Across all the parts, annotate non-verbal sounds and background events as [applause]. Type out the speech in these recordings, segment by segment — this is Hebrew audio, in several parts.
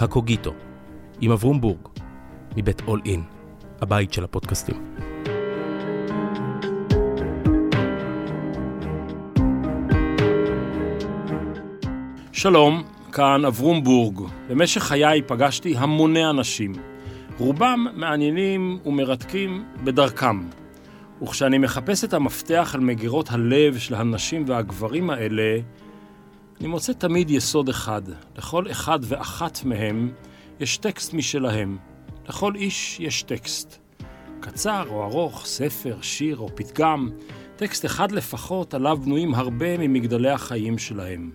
הקוגיטו, עם אברום בורג, מבית אול אין, הבית של הפודקאסטים. שלום, כאן אברום בורג. במשך חיי פגשתי המוני אנשים. רובם מעניינים ומרתקים בדרכם. וכשאני מחפש את המפתח על מגירות הלב של הנשים והגברים האלה, אני מוצא תמיד יסוד אחד. לכל אחד ואחת מהם יש טקסט משלהם. לכל איש יש טקסט. קצר או ארוך, ספר, שיר או פתגם, טקסט אחד לפחות עליו בנויים הרבה ממגדלי החיים שלהם.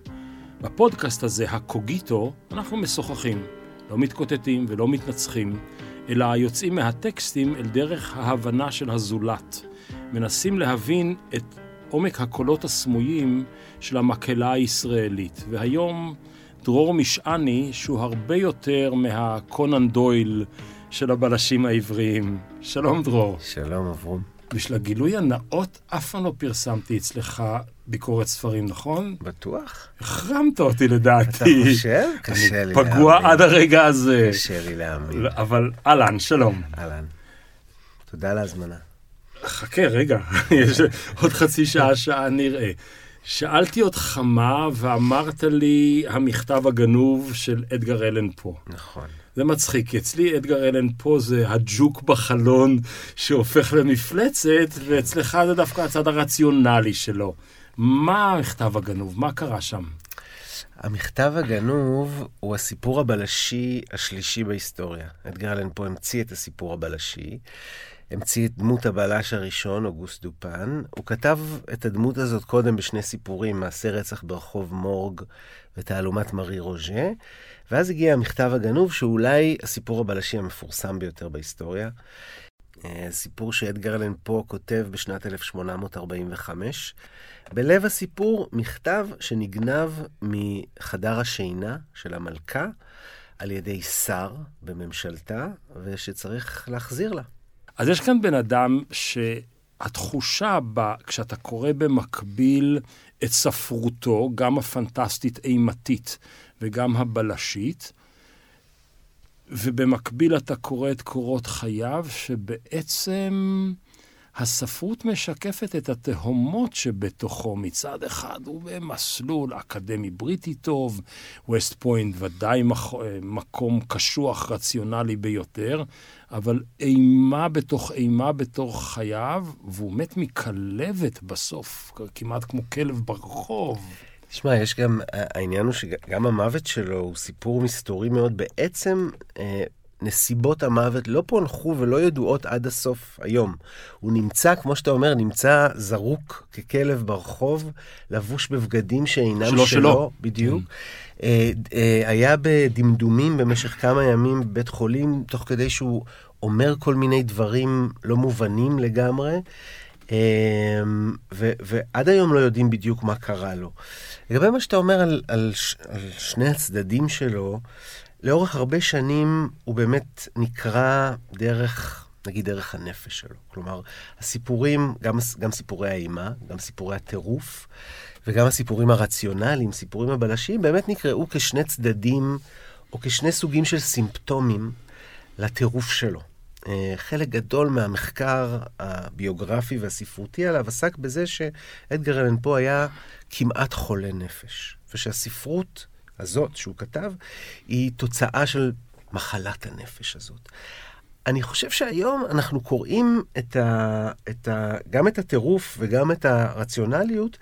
בפודקאסט הזה, הקוגיטו, אנחנו משוחחים, לא מתקוטטים ולא מתנצחים, אלא יוצאים מהטקסטים אל דרך ההבנה של הזולת. מנסים להבין את עומק הקולות הסמויים של המקהלה הישראלית. והיום דרור משעני, שהוא הרבה יותר מהקונן דויל של הבלשים העבריים. שלום דרור. שלום אברום. בשביל הגילוי הנאות, אף פעם לא פרסמתי אצלך ביקורת ספרים, נכון? בטוח. החרמת אותי לדעתי. אתה חושב? קשה לי להאמין. פגוע עד הרגע הזה. קשה לי להאמין. אבל אהלן, שלום. אהלן. תודה על ההזמנה. חכה, רגע, [laughs] יש עוד חצי שעה, שעה נראה. שאלתי אותך מה, ואמרת לי המכתב הגנוב של אדגר אלן פה. נכון. זה מצחיק, אצלי אדגר אלן פה זה הג'וק בחלון שהופך למפלצת, ואצלך זה דווקא הצד הרציונלי שלו. מה המכתב הגנוב? מה קרה שם? המכתב הגנוב הוא הסיפור הבלשי השלישי בהיסטוריה. אדגר אלן פה המציא את הסיפור הבלשי. המציא את דמות הבלש הראשון, אוגוסט דופן. הוא כתב את הדמות הזאת קודם בשני סיפורים, מעשה רצח ברחוב מורג ותעלומת מארי רוז'ה, ואז הגיע המכתב הגנוב, שאולי הסיפור הבלשי המפורסם ביותר בהיסטוריה. אה, סיפור שאדגר אלן פה כותב בשנת 1845. בלב הסיפור מכתב שנגנב מחדר השינה של המלכה על ידי שר בממשלתה, ושצריך להחזיר לה. אז יש כאן בן אדם שהתחושה בה, כשאתה קורא במקביל את ספרותו, גם הפנטסטית-אימתית וגם הבלשית, ובמקביל אתה קורא את קורות חייו, שבעצם הספרות משקפת את התהומות שבתוכו. מצד אחד הוא במסלול אקדמי בריטי טוב, ווסט פוינט ודאי מקום קשוח, רציונלי ביותר, אבל אימה בתוך אימה בתוך חייו, והוא מת מכלבת בסוף, כמעט כמו כלב ברחוב. תשמע, יש גם, העניין הוא שגם המוות שלו הוא סיפור מסתורי מאוד. בעצם, אה, נסיבות המוות לא פוענחו ולא ידועות עד הסוף היום. הוא נמצא, כמו שאתה אומר, נמצא זרוק ככלב ברחוב, לבוש בבגדים שאינם שלו. שלו, שלו. בדיוק. Mm. אה, אה, היה בדמדומים במשך כמה ימים בבית חולים, תוך כדי שהוא אומר כל מיני דברים לא מובנים לגמרי. אמ, ו- ועד היום לא יודעים בדיוק מה קרה לו. לגבי מה שאתה אומר על, על, על שני הצדדים שלו, לאורך הרבה שנים הוא באמת נקרא דרך, נגיד דרך הנפש שלו. כלומר, הסיפורים, גם, גם סיפורי האימה, גם סיפורי הטירוף, וגם הסיפורים הרציונליים, סיפורים הבלשיים, באמת נקראו כשני צדדים, או כשני סוגים של סימפטומים לטירוף שלו. אה, חלק גדול מהמחקר הביוגרפי והספרותי עליו עסק בזה שאדגר אלן פה היה כמעט חולה נפש, ושהספרות הזאת שהוא כתב היא תוצאה של מחלת הנפש הזאת. אני חושב שהיום אנחנו קוראים את ה, את ה, גם את הטירוף וגם את הרציונליות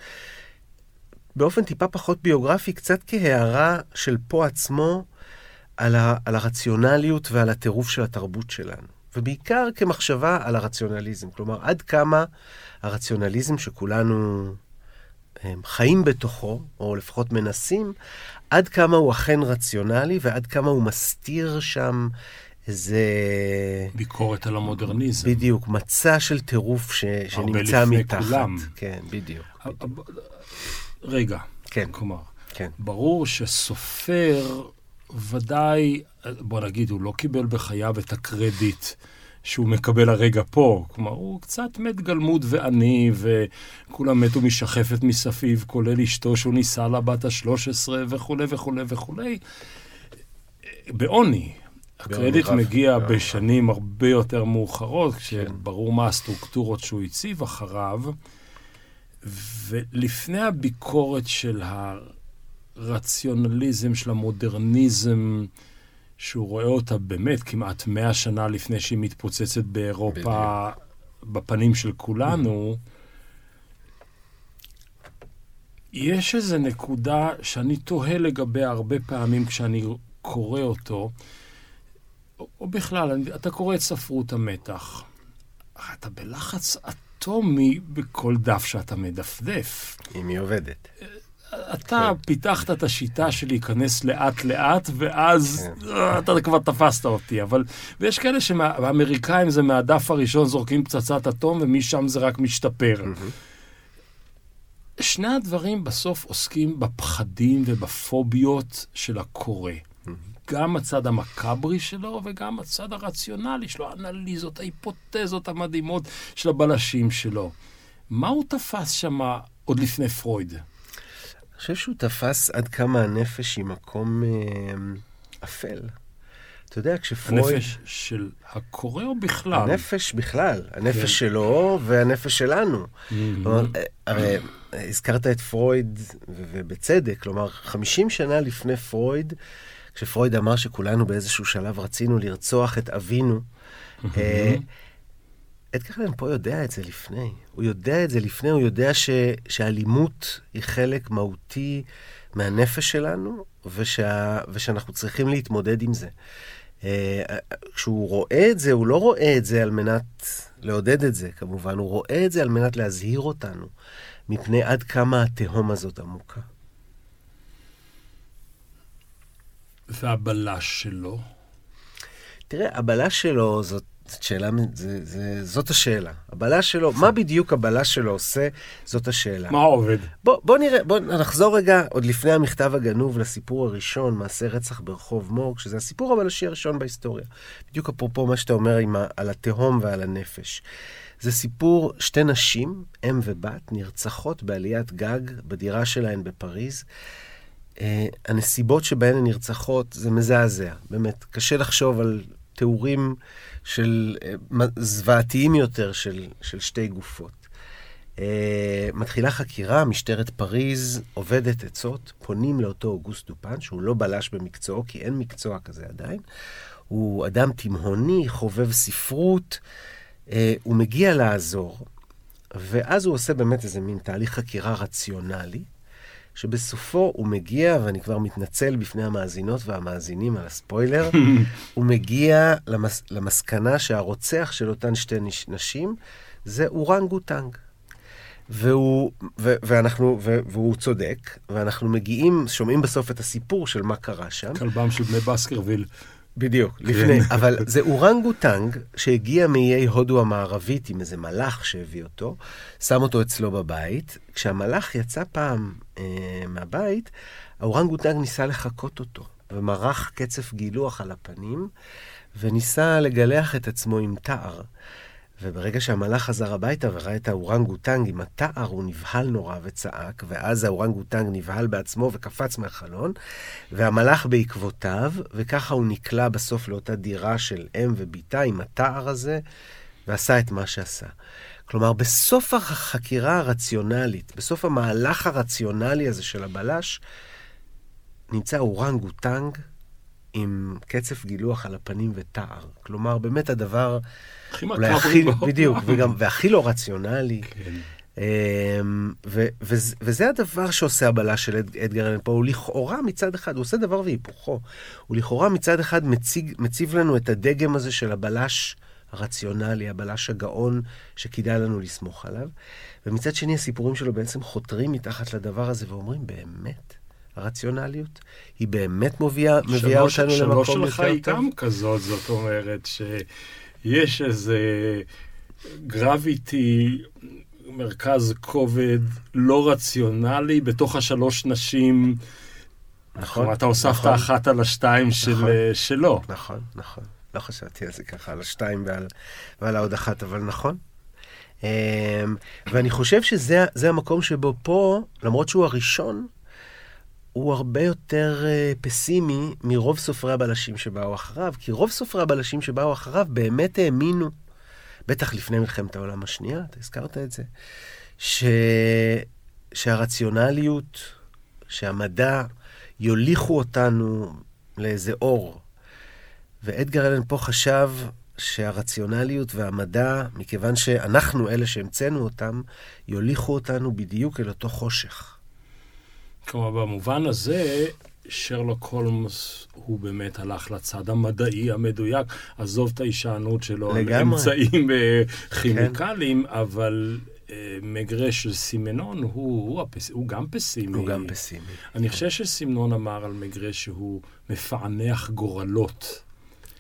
באופן טיפה פחות ביוגרפי, קצת כהערה של פה עצמו על, ה, על הרציונליות ועל הטירוף של התרבות שלנו. ובעיקר כמחשבה על הרציונליזם. כלומר, עד כמה הרציונליזם שכולנו חיים בתוכו, או לפחות מנסים, עד כמה הוא אכן רציונלי ועד כמה הוא מסתיר שם איזה... ביקורת על המודרניזם. בדיוק, מצע של טירוף ש... שנמצא מתחת. הרבה לפני כולם. כן, בדיוק. בדיוק. רגע. כן. כלומר, כן. ברור שסופר ודאי, בוא נגיד, הוא לא קיבל בחייו את הקרדיט שהוא מקבל הרגע פה. כלומר, הוא קצת מת גלמוד ועני, וכולם מתו משחפת מסביב, כולל אשתו שהוא נישא לה בת ה-13 וכולי וכולי וכולי. בעוני. הקרדיט. מגיע בשנים הרבה יותר מאוחרות, כשברור מה הסטרוקטורות שהוא הציב אחריו, ולפני הביקורת של הרציונליזם, של המודרניזם, שהוא רואה אותה באמת כמעט מאה שנה לפני שהיא מתפוצצת באירופה בפנים של כולנו, יש איזו נקודה שאני תוהה לגביה הרבה פעמים כשאני קורא אותו, או, או בכלל, אני- אתה קורא את ספרות המתח. אתה בלחץ אטומי בכל דף שאתה מדפדף. אם היא עובדת. אתה פיתחת את השיטה של להיכנס לאט-לאט, ואז אה, אתה כבר תפסת אותי. אבל, ויש כאלה שהאמריקאים זה מהדף הראשון זורקים פצצת אטום, ומשם זה רק משתפר. שני הדברים בסוף עוסקים בפחדים ובפוביות של הקורא. גם הצד המקאברי שלו וגם הצד הרציונלי שלו, האנליזות, ההיפותזות המדהימות של הבלשים שלו. מה הוא תפס שם עוד לפני פרויד? אני חושב שהוא תפס עד כמה הנפש היא מקום אה, אפל. אתה יודע, כשפרויד... הנפש של הקורא או בכלל? הנפש בכלל, הנפש כן. שלו והנפש שלנו. Mhm. כלומר, אה, הרי הזכרת את פרויד, ובצדק, כלומר, 50 שנה לפני פרויד, כשפרויד אמר שכולנו באיזשהו שלב רצינו לרצוח את אבינו, אה, אדגר אלן פה יודע את זה לפני. הוא יודע את זה לפני, הוא יודע ש, שאלימות היא חלק מהותי מהנפש שלנו, ושה, ושאנחנו צריכים להתמודד עם זה. אה, כשהוא רואה את זה, הוא לא רואה את זה על מנת לעודד את זה, כמובן, הוא רואה את זה על מנת להזהיר אותנו מפני עד כמה התהום הזאת עמוקה. והבלש שלו? תראה, הבלש שלו זאת שאלה, זה, זה, זאת השאלה. הבלש שלו, מה בדיוק הבלש שלו עושה, זאת השאלה. מה עובד? בוא, בוא נראה, בוא נחזור רגע, עוד לפני המכתב הגנוב, לסיפור הראשון, מעשה רצח ברחוב מורג, שזה הסיפור הבלשי הראשון בהיסטוריה. בדיוק אפרופו מה שאתה אומר עם ה, על התהום ועל הנפש. זה סיפור שתי נשים, אם ובת, נרצחות בעליית גג בדירה שלהן בפריז. Uh, הנסיבות שבהן הן נרצחות זה מזעזע, באמת. קשה לחשוב על תיאורים של uh, זוועתיים יותר של, של שתי גופות. Uh, מתחילה חקירה, משטרת פריז עובדת עצות, פונים לאותו אוגוסט דופן, שהוא לא בלש במקצועו, כי אין מקצוע כזה עדיין. הוא אדם תימהוני, חובב ספרות, uh, הוא מגיע לעזור, ואז הוא עושה באמת איזה מין תהליך חקירה רציונלי. שבסופו הוא מגיע, ואני כבר מתנצל בפני המאזינות והמאזינים על הספוילר, [laughs] הוא מגיע למס, למסקנה שהרוצח של אותן שתי נשים זה אורנגוטנג. והוא, ו, ואנחנו, ו, והוא צודק, ואנחנו מגיעים, שומעים בסוף את הסיפור של מה קרה שם. כלבם של בני בסקרוויל. בדיוק, לפני, [laughs] אבל זה אורנגוטנג שהגיע מאיי הודו המערבית עם איזה מלח שהביא אותו, שם אותו אצלו בבית. כשהמלח יצא פעם אה, מהבית, האורנגוטנג ניסה לחקות אותו, ומרח קצף גילוח על הפנים, וניסה לגלח את עצמו עם תער. וברגע שהמלח חזר הביתה וראה את האורנגוטנג עם התער, הוא נבהל נורא וצעק, ואז האורנגוטנג נבהל בעצמו וקפץ מהחלון, והמלאך בעקבותיו, וככה הוא נקלע בסוף לאותה דירה של אם ובתה עם התער הזה, ועשה את מה שעשה. כלומר, בסוף החקירה הרציונלית, בסוף המהלך הרציונלי הזה של הבלש, נמצא אורנגוטנג עם קצף גילוח על הפנים ותער. כלומר, באמת הדבר... אולי הכי. בדיוק, וגם, והכי לא רציונלי. כן. אמ, ו, וזה, וזה הדבר שעושה הבלש של אד, אדגר אלן פה, הוא לכאורה מצד אחד, הוא עושה דבר והיפוכו. הוא לכאורה מצד אחד מציג, מציב לנו את הדגם הזה של הבלש הרציונלי, הבלש הגאון, שכדאי לנו לסמוך עליו, ומצד שני הסיפורים שלו בעצם חותרים מתחת לדבר הזה ואומרים, באמת, הרציונליות היא באמת מביאה, מביאה שלוש- אותנו שלוש למקום שלך יותר היא טוב. גם כזאת, זאת אומרת שיש איזה גרביטי, מרכז כובד לא רציונלי בתוך השלוש נשים. נכון, אתה הוספת נכון. אחת על השתיים של, נכון. שלו. נכון, נכון. לא חשבתי על זה ככה, על השתיים ועל, ועל העוד אחת, אבל נכון. אמ, ואני חושב שזה זה המקום שבו פה, למרות שהוא הראשון, הוא הרבה יותר uh, פסימי מרוב סופרי הבלשים שבאו אחריו, כי רוב סופרי הבלשים שבאו אחריו באמת האמינו, בטח לפני מלחמת העולם השנייה, אתה הזכרת את זה, ש... שהרציונליות, שהמדע יוליכו אותנו לאיזה אור. ואדגר אלן פה חשב שהרציונליות והמדע, מכיוון שאנחנו אלה שהמצאנו אותם, יוליכו אותנו בדיוק אל אותו חושך. כלומר, במובן הזה, שרלוק הולמס הוא באמת הלך לצד המדעי המדויק. עזוב את ההישענות שלו לגמרי. על אמצעים אה, כימיקליים, כן. אבל אה, מגרה של סימנון הוא, הוא, הפס, הוא גם פסימי. הוא גם פסימי. אני חושב שסימנון אמר על מגרה שהוא מפענח גורלות.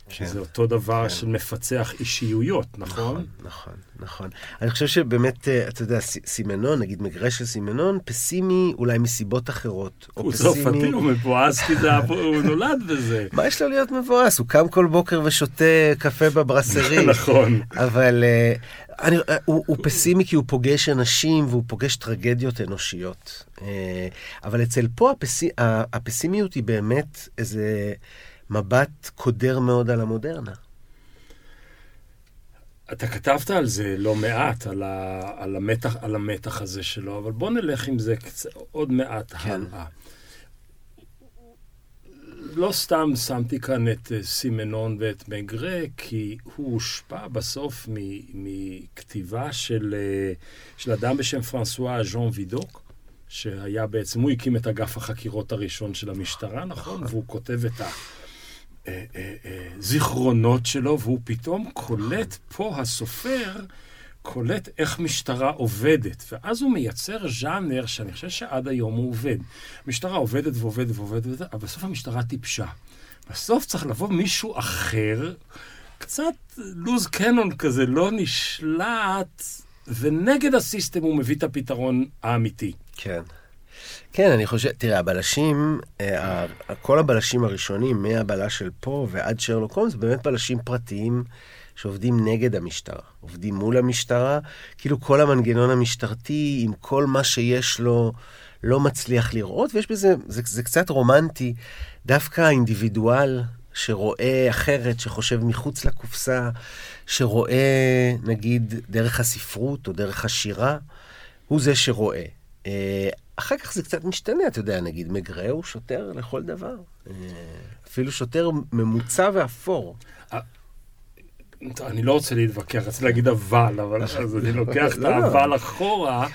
שזה כן. אותו דבר כן. של מפצח אישיויות, נכון? נכון, נכון, נכון. אני חושב שבאמת, אה, אתה יודע, סימנון, נגיד מגרה של סימנון, פסימי אולי מסיבות אחרות. הוא. צרפתי, הוא מבואס כי הוא [laughs] נולד בזה. מה יש לו להיות מבואס? הוא קם כל בוקר ושותה קפה בברסרי. [laughs] נכון. אבל אה, אני, אה, הוא, הוא פסימי כי הוא פוגש אנשים והוא פוגש טרגדיות אנושיות. אבל אצל פה הפסי, הפסימיות היא באמת איזה... מבט קודר מאוד על המודרנה. אתה כתבת על זה לא מעט, על, ה, על, המתח, על המתח הזה שלו, אבל בוא נלך עם זה קצת, עוד מעט כן. הלאה. לא סתם שמתי כאן את אה, סימנון ואת מגרה, כי הוא הושפע בסוף מכתיבה של, אה, של אדם בשם פרנסואה ז'ון וידוק, שהיה בעצם, הוא הקים את אגף החקירות הראשון של המשטרה, נכון? נכון. והוא כותב את ה... אה, אה, אה, זיכרונות שלו, והוא פתאום קולט פה, הסופר, קולט איך משטרה עובדת. ואז הוא מייצר ז'אנר שאני חושב שעד היום הוא עובד. משטרה עובדת ועובדת ועובדת, אבל בסוף המשטרה טיפשה. בסוף צריך לבוא מישהו אחר, קצת לוז קנון כזה, לא נשלט, ונגד הסיסטם הוא מביא את הפתרון האמיתי. כן. כן, אני חושב, תראה, הבלשים, אה, כל הבלשים הראשונים, מהבלש של פה ועד שרלוק הולמס, באמת בלשים פרטיים שעובדים נגד המשטרה. עובדים מול המשטרה, כאילו כל המנגנון המשטרתי, עם כל מה שיש לו, לא מצליח לראות, ויש בזה, זה, זה קצת רומנטי, דווקא האינדיבידואל שרואה אחרת, שחושב מחוץ לקופסה, שרואה, נגיד, דרך הספרות או דרך השירה, הוא זה שרואה. אחר כך זה קצת משתנה, אתה יודע, נגיד מגרה הוא שוטר לכל דבר. אה, אפילו שוטר ממוצע ואפור. אה, אני לא רוצה להתווכח, רציתי להגיד אבל, אבל [laughs] אז אני לוקח את לא, לא. האבל אחורה.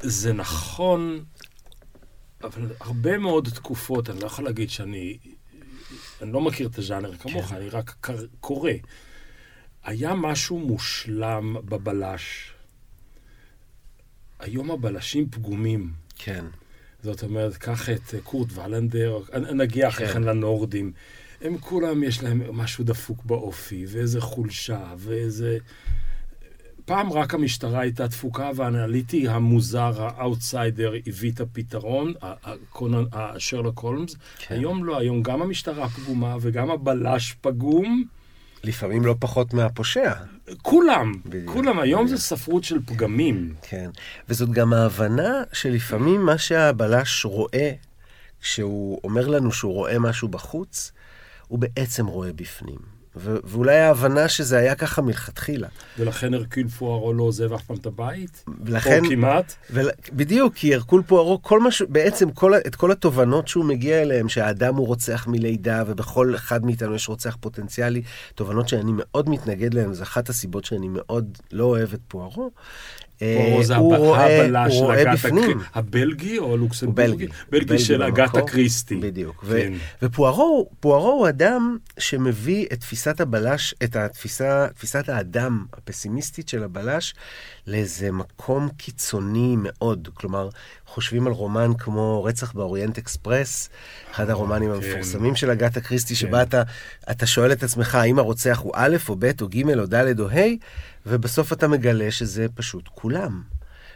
זה נכון, אבל הרבה מאוד תקופות, אני לא יכול להגיד שאני... אני לא מכיר את הז'אנר כמוך, כן. אני רק קורא. היה משהו מושלם בבלש. היום הבלשים פגומים. כן. זאת אומרת, קח את אה, קורט ולנדר, נגיע אחרי כן. לנורדים. הם כולם, יש להם משהו דפוק באופי, ואיזה חולשה, ואיזה... פעם רק המשטרה הייתה דפוקה, והאנליטי המוזר, האאוטסיידר, הביא את הפתרון, שרלוק הולמס. כן. היום לא, היום גם המשטרה פגומה וגם הבלש פגום. לפעמים לא פחות מהפושע. כולם, בדיוק, כולם. היום בדיוק. זה ספרות של פגמים. כן, וזאת גם ההבנה שלפעמים מה שהבלש רואה, כשהוא אומר לנו שהוא רואה משהו בחוץ, הוא בעצם רואה בפנים. ו- ואולי ההבנה שזה היה ככה מלכתחילה. ולכן הרקיל פוארו לא עוזב אף פעם את הבית? ולכן... או כמעט? ול... בדיוק, כי הרקול פוארו, כל מה ש... בעצם כל... את כל התובנות שהוא מגיע אליהן, שהאדם הוא רוצח מלידה, ובכל אחד מאיתנו יש רוצח פוטנציאלי, תובנות שאני מאוד מתנגד להן, זו אחת הסיבות שאני מאוד לא אוהב את פוארו. אה, הוא רואה, הוא רואה בפנים. הבלגי או הלוקסמבורגי? בלגי של אגת אקריסטי. בדיוק. כן. ופוארו הוא אדם שמביא את תפיסת הבלש, את התפיסה, תפיסת האדם הפסימיסטית של הבלש, לאיזה מקום קיצוני מאוד. כלומר, חושבים על רומן כמו רצח באוריינט אקספרס, אחד הרומנים כן. המפורסמים של אגת אקריסטי, כן. שבה אתה, אתה שואל את עצמך האם הרוצח הוא א' או ב' או ג' או ד' או ה', ובסוף אתה מגלה שזה פשוט כולם.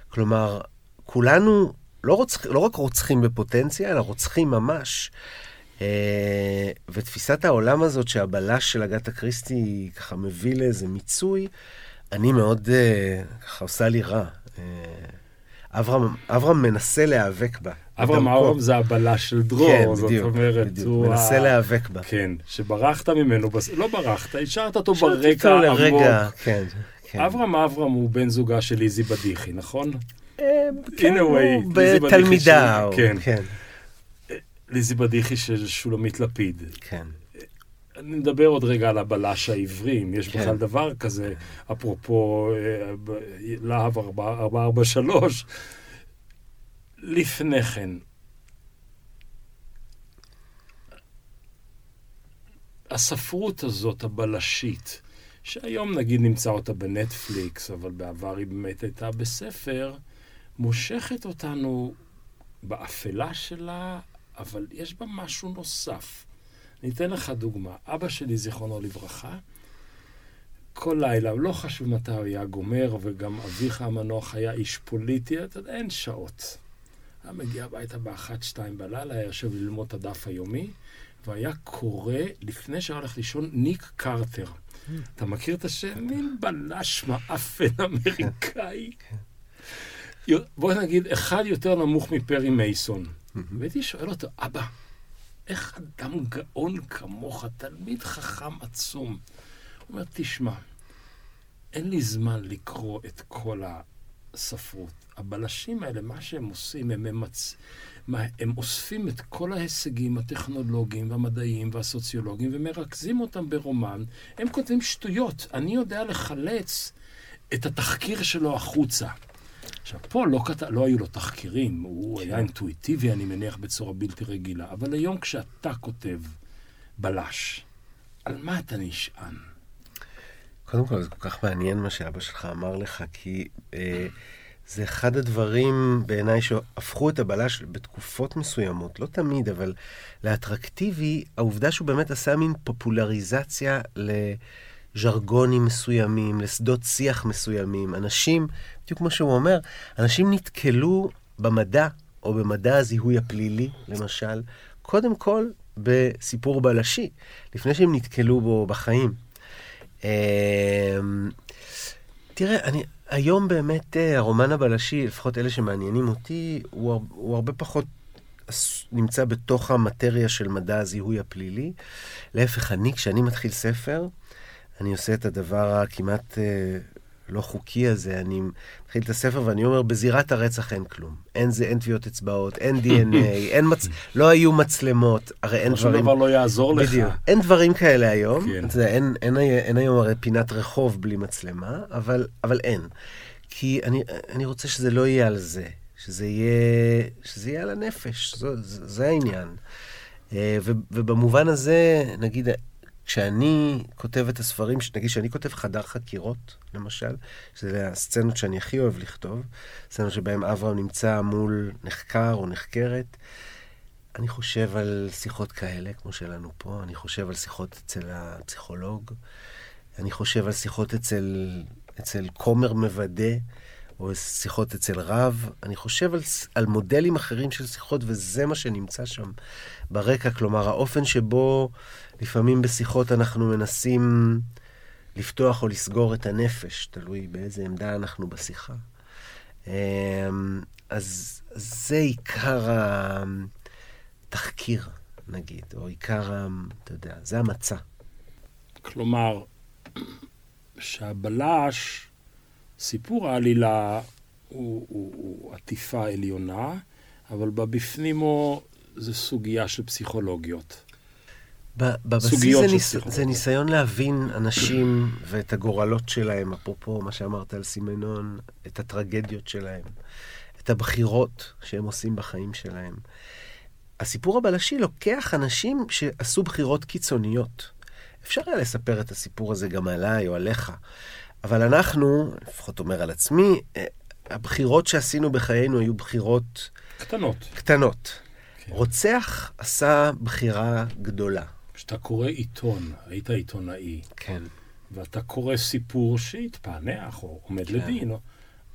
כלומר, כולנו לא, רוצח, לא רק רוצחים בפוטנציה, אלא רוצחים ממש. אה, ותפיסת העולם הזאת שהבלש של אגת אקריסטי ככה מביא לאיזה מיצוי, אני מאוד, אה, ככה עושה לי רע. אה, אברהם, אברהם מנסה להיאבק בה. אברהם. אברהם זה הבלש של דרור, כן, זאת בדיוק, אומרת, בדיוק. הוא... מנסה ה- להיאבק בה. כן, שברחת ממנו, בס- לא ברחת, השארת אותו ברקע עמוק. כן. כן. אברהם אברהם הוא בן זוגה של איזי בדיחי, נכון? אה, כן, הוא בתלמידה, כן. כן, ליזי בדיחי של שולמית לפיד. כן. אני מדבר עוד רגע על הבלש העברי, אם יש כן. בכלל דבר כזה, אפרופו אה, להב 443. לפני כן, הספרות הזאת, הבלשית, שהיום נגיד נמצא אותה בנטפליקס, אבל בעבר היא באמת הייתה בספר, מושכת אותנו באפלה שלה, אבל יש בה משהו נוסף. אני אתן לך דוגמה. אבא שלי, זיכרונו לברכה, כל לילה, לא חשוב מתי הוא היה גומר, וגם אביך המנוח היה איש פוליטי, אתה יודע, אין שעות. היה מגיע הביתה באחת, שתיים בלילה, היה יושב ללמוד את הדף היומי, והיה קורא, לפני שהיה הולך לישון, ניק קרטר. אתה מכיר את השם? מין בלש מעפן אמריקאי. בוא נגיד, אחד יותר נמוך מפרי מייסון. והייתי שואל אותו, אבא, איך אדם גאון כמוך, תלמיד חכם עצום? הוא אומר, תשמע, אין לי זמן לקרוא את כל הספרות. הבלשים האלה, מה שהם עושים, הם, ממצ... מה, הם אוספים את כל ההישגים הטכנולוגיים והמדעיים והסוציולוגיים ומרכזים אותם ברומן. הם כותבים שטויות. אני יודע לחלץ את התחקיר שלו החוצה. עכשיו, פה לא, כת... לא היו לו תחקירים, הוא היה אינטואיטיבי, אני מניח, בצורה בלתי רגילה. אבל היום כשאתה כותב בלש, על מה אתה נשען? קודם כל, זה כל כך מעניין מה שאבא שלך אמר לך, כי אה, זה אחד הדברים בעיניי שהפכו את הבלש בתקופות מסוימות, לא תמיד, אבל לאטרקטיבי, העובדה שהוא באמת עשה מין פופולריזציה לז'רגונים מסוימים, לשדות שיח מסוימים. אנשים, בדיוק כמו שהוא אומר, אנשים נתקלו במדע, או במדע הזיהוי הפלילי, למשל, קודם כל בסיפור בלשי, לפני שהם נתקלו בו בחיים. אמ, תראה, אני, היום באמת אה, הרומן הבלשי, לפחות אלה שמעניינים אותי, הוא, הוא הרבה פחות נמצא בתוך המטריה של מדע הזיהוי הפלילי. להפך, אני, כשאני מתחיל ספר, אני עושה את הדבר הכמעט אה, לא חוקי הזה. אני מתחיל את הספר ואני אומר, בזירת הרצח אין כלום. אין זה, אין טביעות אצבעות, אין [laughs] DNA, אין מצ... לא היו מצלמות, הרי אין שום דברים... דבר לא יעזור לך. בדיוק. אין דברים כאלה היום. כן. זה, אין, אין, אין, אין היום הרי פינת רחוב בלי מצלמה, אבל, אבל אין. כי אני, אני רוצה שזה לא יהיה על זה, שזה יהיה, שזה יהיה על הנפש, זה, זה, זה העניין. אה, ו, ובמובן הזה, נגיד, כשאני כותב את הספרים, נגיד שאני כותב חדר חקירות, למשל, שזה הסצנות שאני הכי אוהב לכתוב, סצנות שבהן אברהם נמצא מול נחקר או נחקרת, אני חושב על שיחות כאלה, כמו שלנו פה, אני חושב על שיחות אצל הפסיכולוג, אני חושב על שיחות אצל, אצל כומר מוודא, או שיחות אצל רב, אני חושב על, על מודלים אחרים של שיחות, וזה מה שנמצא שם ברקע. כלומר, האופן שבו לפעמים בשיחות אנחנו מנסים לפתוח או לסגור את הנפש, תלוי באיזה עמדה אנחנו בשיחה. אמ, אז זה עיקר התחקיר, נגיד, או עיקר, אתה יודע, זה המצע. כלומר, שהבלש, סיפור העלילה הוא, הוא, הוא עטיפה עליונה, אבל בבפנימו זה סוגיה של פסיכולוגיות. בבסיס זה, ניס... זה ניסיון להבין אנשים ואת הגורלות שלהם, אפרופו מה שאמרת על סימנון, את הטרגדיות שלהם, את הבחירות שהם עושים בחיים שלהם. הסיפור הבלשי לוקח אנשים שעשו בחירות קיצוניות. אפשר היה לספר את הסיפור הזה גם עליי או עליך, אבל אנחנו, לפחות אומר על עצמי, אה, הבחירות שעשינו בחיינו היו בחירות קטנות. קטנות. כן. רוצח עשה בחירה גדולה. כשאתה קורא עיתון, היית עיתונאי, כן. ואתה קורא סיפור שהתפענח או עומד כן. לדין,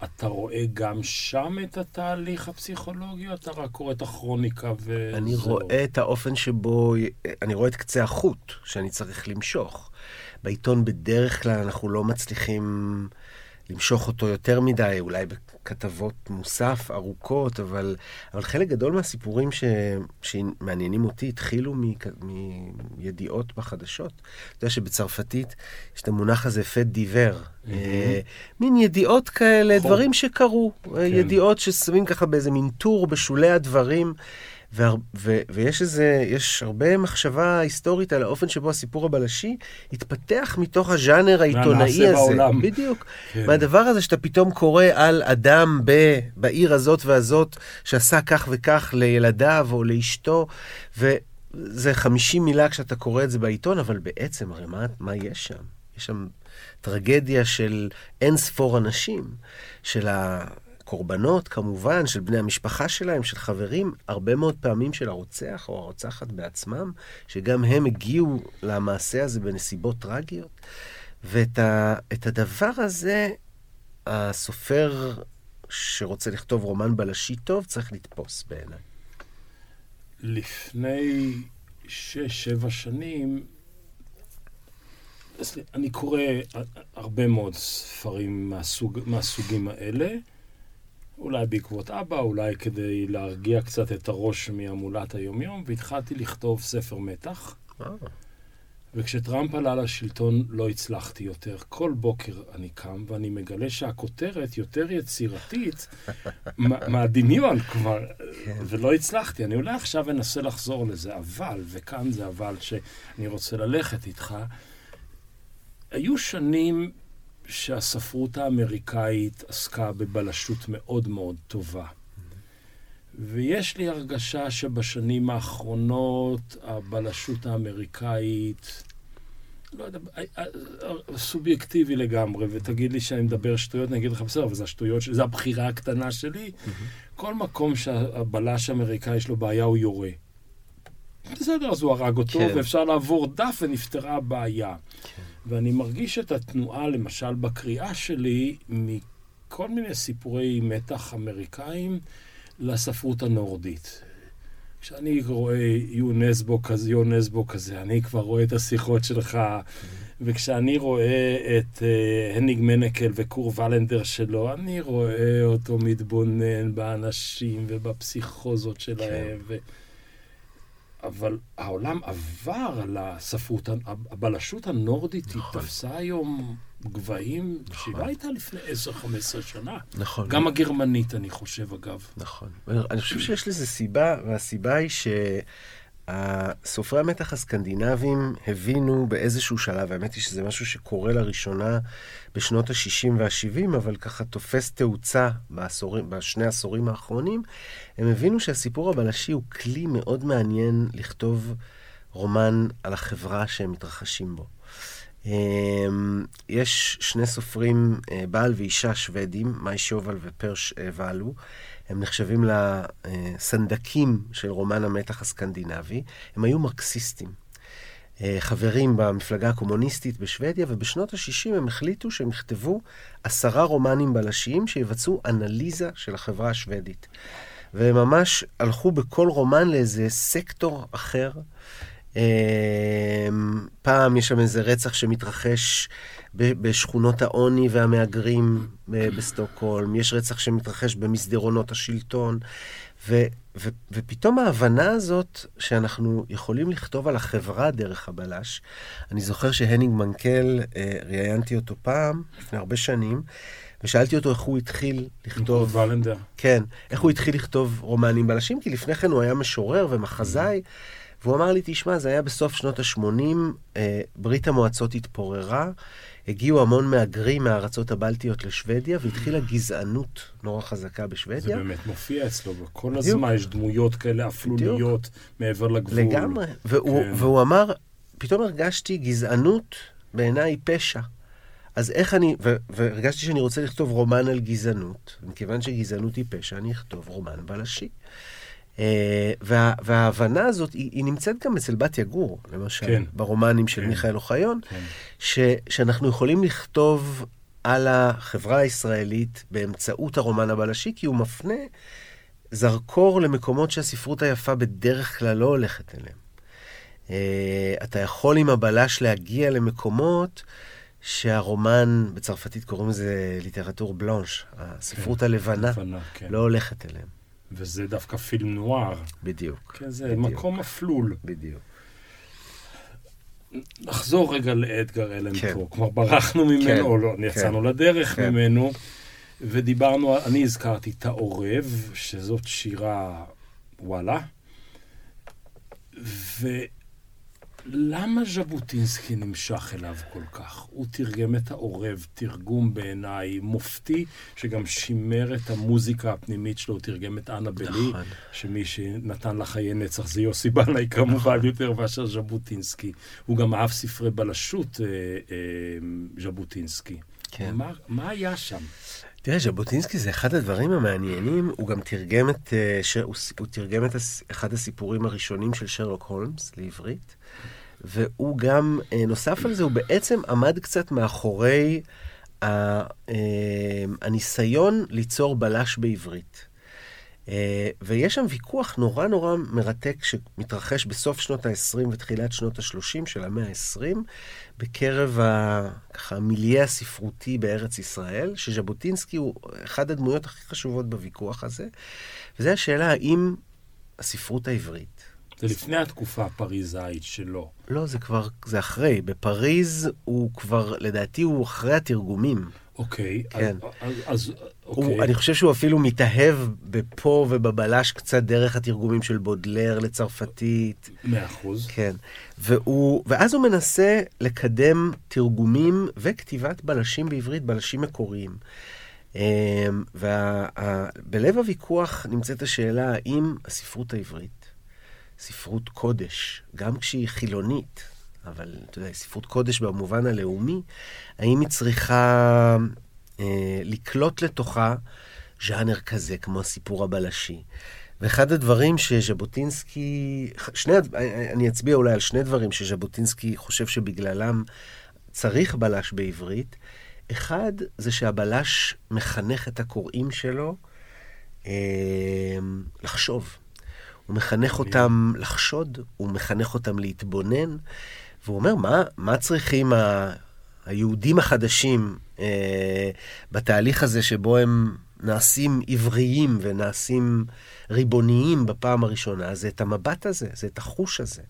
אתה רואה גם שם את התהליך הפסיכולוגי, או אתה רק קורא את הכרוניקה וזהו? אני רואה את האופן שבו, אני רואה את קצה החוט שאני צריך למשוך. בעיתון בדרך כלל אנחנו לא מצליחים למשוך אותו יותר מדי, אולי בכתבות מוסף ארוכות, אבל, אבל חלק גדול מהסיפורים ש, שמעניינים אותי התחילו מ, מידיעות בחדשות. אתה יודע שבצרפתית יש את המונח הזה פט דיבר, mm-hmm. אה, מין ידיעות כאלה. דברים שקרו, כן. ידיעות ששמים ככה באיזה מין טור בשולי הדברים. ו- ו- ויש איזה, יש הרבה מחשבה היסטורית על האופן שבו הסיפור הבלשי התפתח מתוך הז'אנר העיתונאי הזה. בעולם. בדיוק. כן. מהדבר הזה שאתה פתאום קורא על אדם ב- בעיר הזאת והזאת, שעשה כך וכך לילדיו או לאשתו, וזה 50 מילה כשאתה קורא את זה בעיתון, אבל בעצם, הרי מה, מה יש שם? יש שם טרגדיה של אין ספור אנשים, של ה... קורבנות, כמובן, של בני המשפחה שלהם, של חברים, הרבה מאוד פעמים של הרוצח או הרוצחת בעצמם, שגם הם הגיעו למעשה הזה בנסיבות טרגיות. ואת ה, הדבר הזה, הסופר שרוצה לכתוב רומן בלשי טוב צריך לתפוס בעיניי. לפני שש-שבע שנים, אני קורא הרבה מאוד ספרים מהסוג, מהסוגים האלה. אולי בעקבות אבא, אולי כדי להרגיע קצת את הראש מהמולת היומיום, והתחלתי לכתוב ספר מתח. אה. וכשטראמפ עלה לשלטון לא הצלחתי יותר. כל בוקר אני קם ואני מגלה שהכותרת יותר יצירתית מהדמיון כבר, כן. ולא הצלחתי. אני אולי עכשיו אנסה לחזור לזה, אבל, וכאן זה אבל שאני רוצה ללכת איתך, היו שנים שהספרות האמריקאית עסקה בבלשות מאוד מאוד טובה. ויש לי הרגשה שבשנים האחרונות הבלשות האמריקאית, לא יודע, סובייקטיבי לגמרי, ותגיד לי שאני מדבר שטויות, אני אגיד לך, בסדר, אבל זה השטויות שלי, זו הבחירה הקטנה שלי. כל מקום שהבלש האמריקאי יש לו בעיה, הוא יורה. בסדר, אז הוא הרג אותו, כן. ואפשר לעבור דף ונפתרה הבעיה. כן. ואני מרגיש את התנועה, למשל, בקריאה שלי, מכל מיני סיפורי מתח אמריקאים לספרות הנורדית. כשאני רואה יונסבו כזה, יונסבו כזה, אני כבר רואה את השיחות שלך, וכשאני רואה את uh, הניג מנקל וקור ולנדר שלו, אני רואה אותו מתבונן באנשים ובפסיכוזות שלהם. כן. ו... אבל העולם עבר על הספרות, הבלשות הנורדית נכון. היא תפסה היום גבהים נכון. שהיא לא הייתה לפני 10-15 שנה. נכון. גם הגרמנית, אני חושב, אגב. נכון. אני חושב שיש לזה סיבה, והסיבה היא ש... סופרי המתח הסקנדינבים הבינו באיזשהו שלב, האמת היא שזה משהו שקורה לראשונה בשנות ה-60 וה-70, אבל ככה תופס תאוצה בעשורים, בשני העשורים האחרונים, הם הבינו שהסיפור הבלשי הוא כלי מאוד מעניין לכתוב רומן על החברה שהם מתרחשים בו. אמ, יש שני סופרים, אה, בעל ואישה שוודים, מאי שובל ופרש אה, ואלו, הם נחשבים לסנדקים של רומן המתח הסקנדינבי. הם היו מרקסיסטים. אה, חברים במפלגה הקומוניסטית בשוודיה, ובשנות ה-60 הם החליטו שהם יכתבו עשרה רומנים בלשיים שיבצעו אנליזה של החברה השוודית. והם ממש הלכו בכל רומן לאיזה סקטור אחר. אה, פעם יש שם איזה רצח שמתרחש בשכונות העוני והמהגרים בסטוקהולם, יש רצח שמתרחש במסדרונות השלטון, ו, ו, ופתאום ההבנה הזאת שאנחנו יכולים לכתוב על החברה דרך הבלש, אני זוכר שהנינג מנקל, אה, ראיינתי אותו פעם, לפני הרבה שנים, ושאלתי אותו איך הוא התחיל לכתוב... ולנדר. כן, איך הוא התחיל לכתוב רומנים בלשים, כי לפני כן הוא היה משורר ומחזאי. והוא אמר לי, תשמע, זה היה בסוף שנות ה-80, אה, ברית המועצות התפוררה, הגיעו המון מהגרים מהארצות הבלטיות לשוודיה, והתחילה גזענות נורא חזקה בשוודיה. זה באמת מופיע אצלו, כל הזמן יש דמויות כאלה אפלוליות מעבר לגבול. לגמרי, והוא, כן. והוא אמר, פתאום הרגשתי גזענות בעיניי פשע. אז איך אני, ו- והרגשתי שאני רוצה לכתוב רומן על גזענות, מכיוון שגזענות היא פשע, אני אכתוב רומן בלשי. אה, וה, וההבנה הזאת, היא, היא נמצאת גם אצל בת יגור, למשל, כן. ברומנים של כן. מיכאל אוחיון, כן. ש, שאנחנו יכולים לכתוב על החברה הישראלית באמצעות הרומן הבלשי, כי הוא מפנה זרקור למקומות שהספרות היפה בדרך כלל לא הולכת אליהם. Uh, אתה יכול עם הבלש להגיע למקומות שהרומן, בצרפתית קוראים לזה ליטרטור בלאנש, הספרות כן, הלבנה, לבנה, כן. לא הולכת אליהם. וזה דווקא פילם נואר. בדיוק. כן, זה בדיוק. מקום אפלול. בדיוק. נחזור רגע לאדגר אלן כן. פה. כבר ברחנו ממנו, כן, או לא, יצאנו לדרך כן. ממנו, ודיברנו, אני הזכרתי את העורב, שזאת שירה, וואלה. ולמה ז'בוטינסקי נמשך אליו כל כך? הוא תרגם את העורב, תרגום בעיניי מופתי, שגם שימר את המוזיקה הפנימית שלו, הוא תרגם את אנה בלי, נכון. שמי שנתן לה חיי נצח זה יוסי בנאי כמובן יותר מאשר ז'בוטינסקי. הוא גם אהב ספרי בלשות, אה, אה, ז'בוטינסקי. כן. מה, מה היה שם? תראה, ז'בוטינסקי זה אחד הדברים המעניינים, הוא גם תרגם את, אה, ש... הוא, הוא תרגם את הס... אחד הסיפורים הראשונים של שרלוק הולמס לעברית, והוא גם, אה, נוסף על זה, הוא בעצם עמד קצת מאחורי. אה, הניסיון ליצור בלש בעברית. אה, ויש שם ויכוח נורא נורא מרתק שמתרחש בסוף שנות ה-20 ותחילת שנות ה-30 של המאה ה-20, בקרב ה- ככה, המיליה הספרותי בארץ ישראל, שז'בוטינסקי הוא אחד הדמויות הכי חשובות בוויכוח הזה, וזו השאלה האם הספרות העברית, זה לפני התקופה הפריזאית שלו. לא, זה כבר, זה אחרי. בפריז הוא כבר, לדעתי הוא אחרי התרגומים. אוקיי, כן. אז, אז הוא, אוקיי. אני חושב שהוא אפילו מתאהב בפה ובבלש קצת דרך התרגומים של בודלר לצרפתית. מאה אחוז. כן. והוא, ואז הוא מנסה לקדם תרגומים וכתיבת בלשים בעברית, בלשים מקוריים. ובלב הוויכוח נמצאת השאלה האם הספרות העברית, ספרות קודש, גם כשהיא חילונית, אבל אתה יודע, ספרות קודש במובן הלאומי, האם היא צריכה אה, לקלוט לתוכה ז'אנר כזה, כמו הסיפור הבלשי. ואחד הדברים שז'בוטינסקי, שני, הד- אני אצביע אולי על שני דברים שז'בוטינסקי חושב שבגללם צריך בלש בעברית. אחד, זה שהבלש מחנך את הקוראים שלו אה, לחשוב. הוא מחנך אותם לחשוד, הוא מחנך אותם להתבונן, והוא אומר, מה, מה צריכים ה, היהודים החדשים אה, בתהליך הזה שבו הם נעשים עבריים ונעשים ריבוניים בפעם הראשונה? זה את המבט הזה, זה את החוש הזה.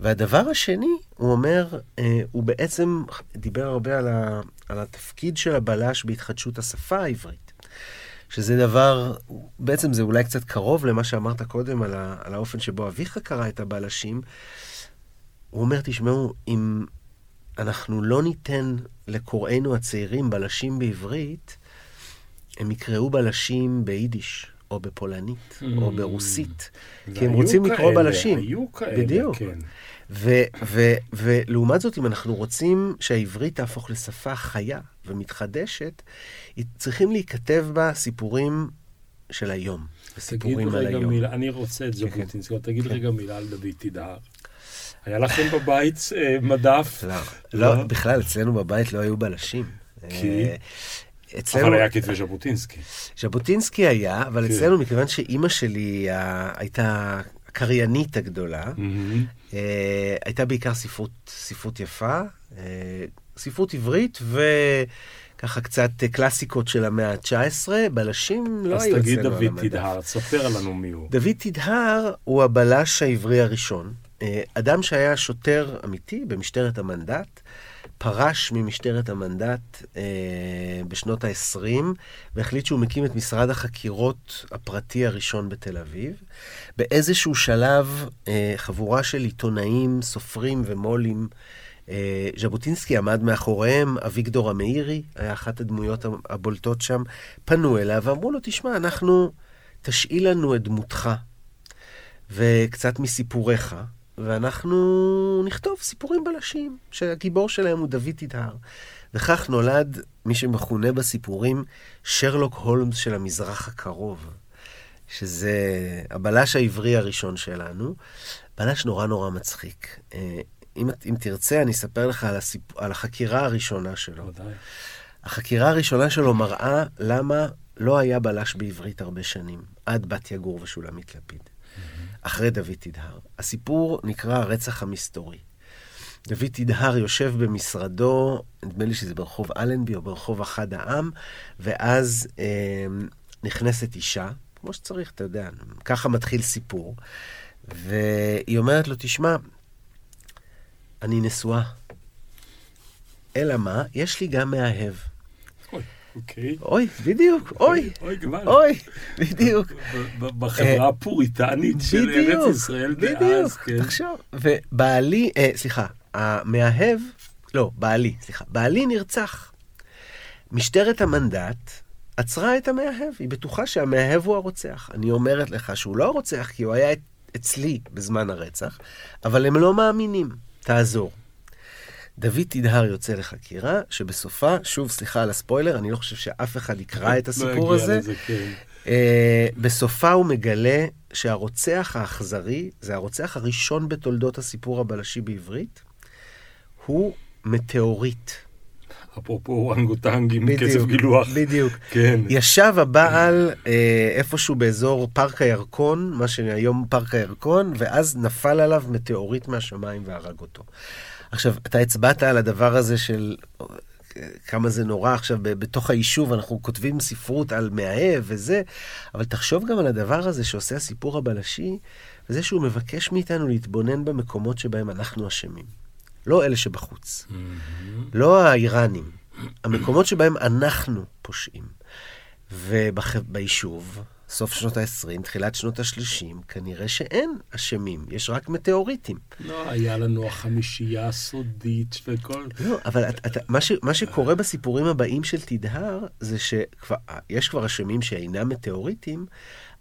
והדבר השני, הוא אומר, אה, הוא בעצם דיבר הרבה על, ה, על התפקיד של הבלש בהתחדשות השפה העברית. שזה דבר, בעצם זה אולי קצת קרוב למה שאמרת קודם על, ה, על האופן שבו אביך קרא את הבלשים. הוא אומר, תשמעו, אם אנחנו לא ניתן לקוראינו הצעירים בלשים בעברית, הם יקראו בלשים ביידיש, או בפולנית, או Mm. ברוסית. כי הם רוצים לקרוא כאלה, בלשים. היו כאלה, בדיוק. כן. ו- ו- ולעומת זאת, אם אנחנו רוצים שהעברית תהפוך לשפה חיה ומתחדשת, צריכים להיכתב בה סיפורים של היום, תגיד וסיפורים על היום. מילה, אני רוצה את כן, כן. ז'בוטינסקי, אבל תגיד כן. רגע מילה על דוד תדהר. היה לכם בבית אה, מדף? [laughs] לא, לא? לא, בכלל, אצלנו בבית לא היו בלשים. כי? אה, אצלנו, אבל היה כתבי ז'בוטינסקי. ז'בוטינסקי היה, אבל כן. אצלנו, מכיוון שאימא שלי אה, הייתה הקריינית הגדולה, מהמם. אה, הייתה בעיקר ספרות, ספרות יפה, אה, ספרות עברית וככה קצת אה, קלאסיקות של המאה ה-19, בלשים לא אז היו תגיד אצלנו על דוד המדף. תדהר, ספר לנו מי הוא. דוד תדהר הוא הבלש העברי הראשון. אה, אדם שהיה שוטר אמיתי במשטרת המנדט, פרש ממשטרת המנדט אה, בשנות ה-20, והחליט שהוא מקים את משרד החקירות הפרטי הראשון בתל אביב. באיזשהו שלב, אה, חבורה של עיתונאים, סופרים ומו"לים, אה, ז'בוטינסקי עמד מאחוריהם, אביגדור המאירי, היה אחת הדמויות הבולטות שם, פנו אליו ואמרו לו, תשמע, אנחנו, תשאיל לנו את דמותך וקצת מסיפוריך, ואנחנו נכתוב סיפורים בלשים, שהגיבור שלהם הוא דוד תדהר. וכך נולד מי שמכונה בסיפורים שרלוק הולמס של המזרח הקרוב, שזה הבלש העברי הראשון שלנו. בלש נורא נורא מצחיק. אה, אם, אם תרצה, אני אספר לך על, הסיפ... על החקירה הראשונה שלו. ודאי. החקירה הראשונה שלו מראה למה לא היה בלש בעברית הרבה שנים, עד בת יגור ושולמית לפיד, אחרי דוד תדהר. הסיפור נקרא הרצח המסתורי. דוד תדהר יושב במשרדו, נדמה לי שזה ברחוב אלנבי או ברחוב אחד העם, ואז אה, נכנסת אישה, כמו שצריך, אתה יודע, ככה מתחיל סיפור, והיא אומרת לו, תשמע, אני נשואה. אלא מה? יש לי גם מאהב. אוקיי. אוי, בדיוק, אוי. אוי, כבר. אוי, בדיוק. בחברה הפוריטנית של ארץ ישראל דאז, בדיוק, כן. תחשוב. ובעלי, אה, סליחה, המאהב, לא, בעלי, סליחה, בעלי נרצח. משטרת המנדט עצרה את המאהב, היא בטוחה שהמאהב הוא הרוצח. אני אומרת לך שהוא לא הרוצח, כי הוא היה אצלי בזמן הרצח, אבל הם לא מאמינים. תעזור. דוד תדהר יוצא לחקירה, שבסופה, שוב, סליחה על הספוילר, אני לא חושב שאף אחד יקרא את הסיפור לא הזה. לזה, כן. אה, בסופה הוא מגלה שהרוצח האכזרי, זה הרוצח הראשון בתולדות הסיפור הבלשי בעברית, הוא מטאוריט. אפרופו אורנגוטנג עם קצף גילוח. בדיוק. כן. ישב הבעל אה, איפשהו באזור פארק הירקון, מה שהיום פארק הירקון, ואז נפל עליו מטאוריט מהשמיים והרג אותו. עכשיו, אתה הצבעת על הדבר הזה של כמה זה נורא עכשיו, בתוך היישוב אנחנו כותבים ספרות על מאהב וזה, אבל תחשוב גם על הדבר הזה שעושה הסיפור הבלשי, וזה שהוא מבקש מאיתנו להתבונן במקומות שבהם אנחנו אשמים. לא אלה שבחוץ. לא האיראנים, המקומות שבהם אנחנו פושעים. וביישוב, סוף שנות ה-20, תחילת שנות ה-30, כנראה שאין אשמים, יש רק מטאוריטים. לא, היה לנו החמישייה הסודית וכל... לא, אבל את, את, מה, ש, מה שקורה בסיפורים הבאים של תדהר, זה שיש כבר אשמים שאינם מטאוריטים,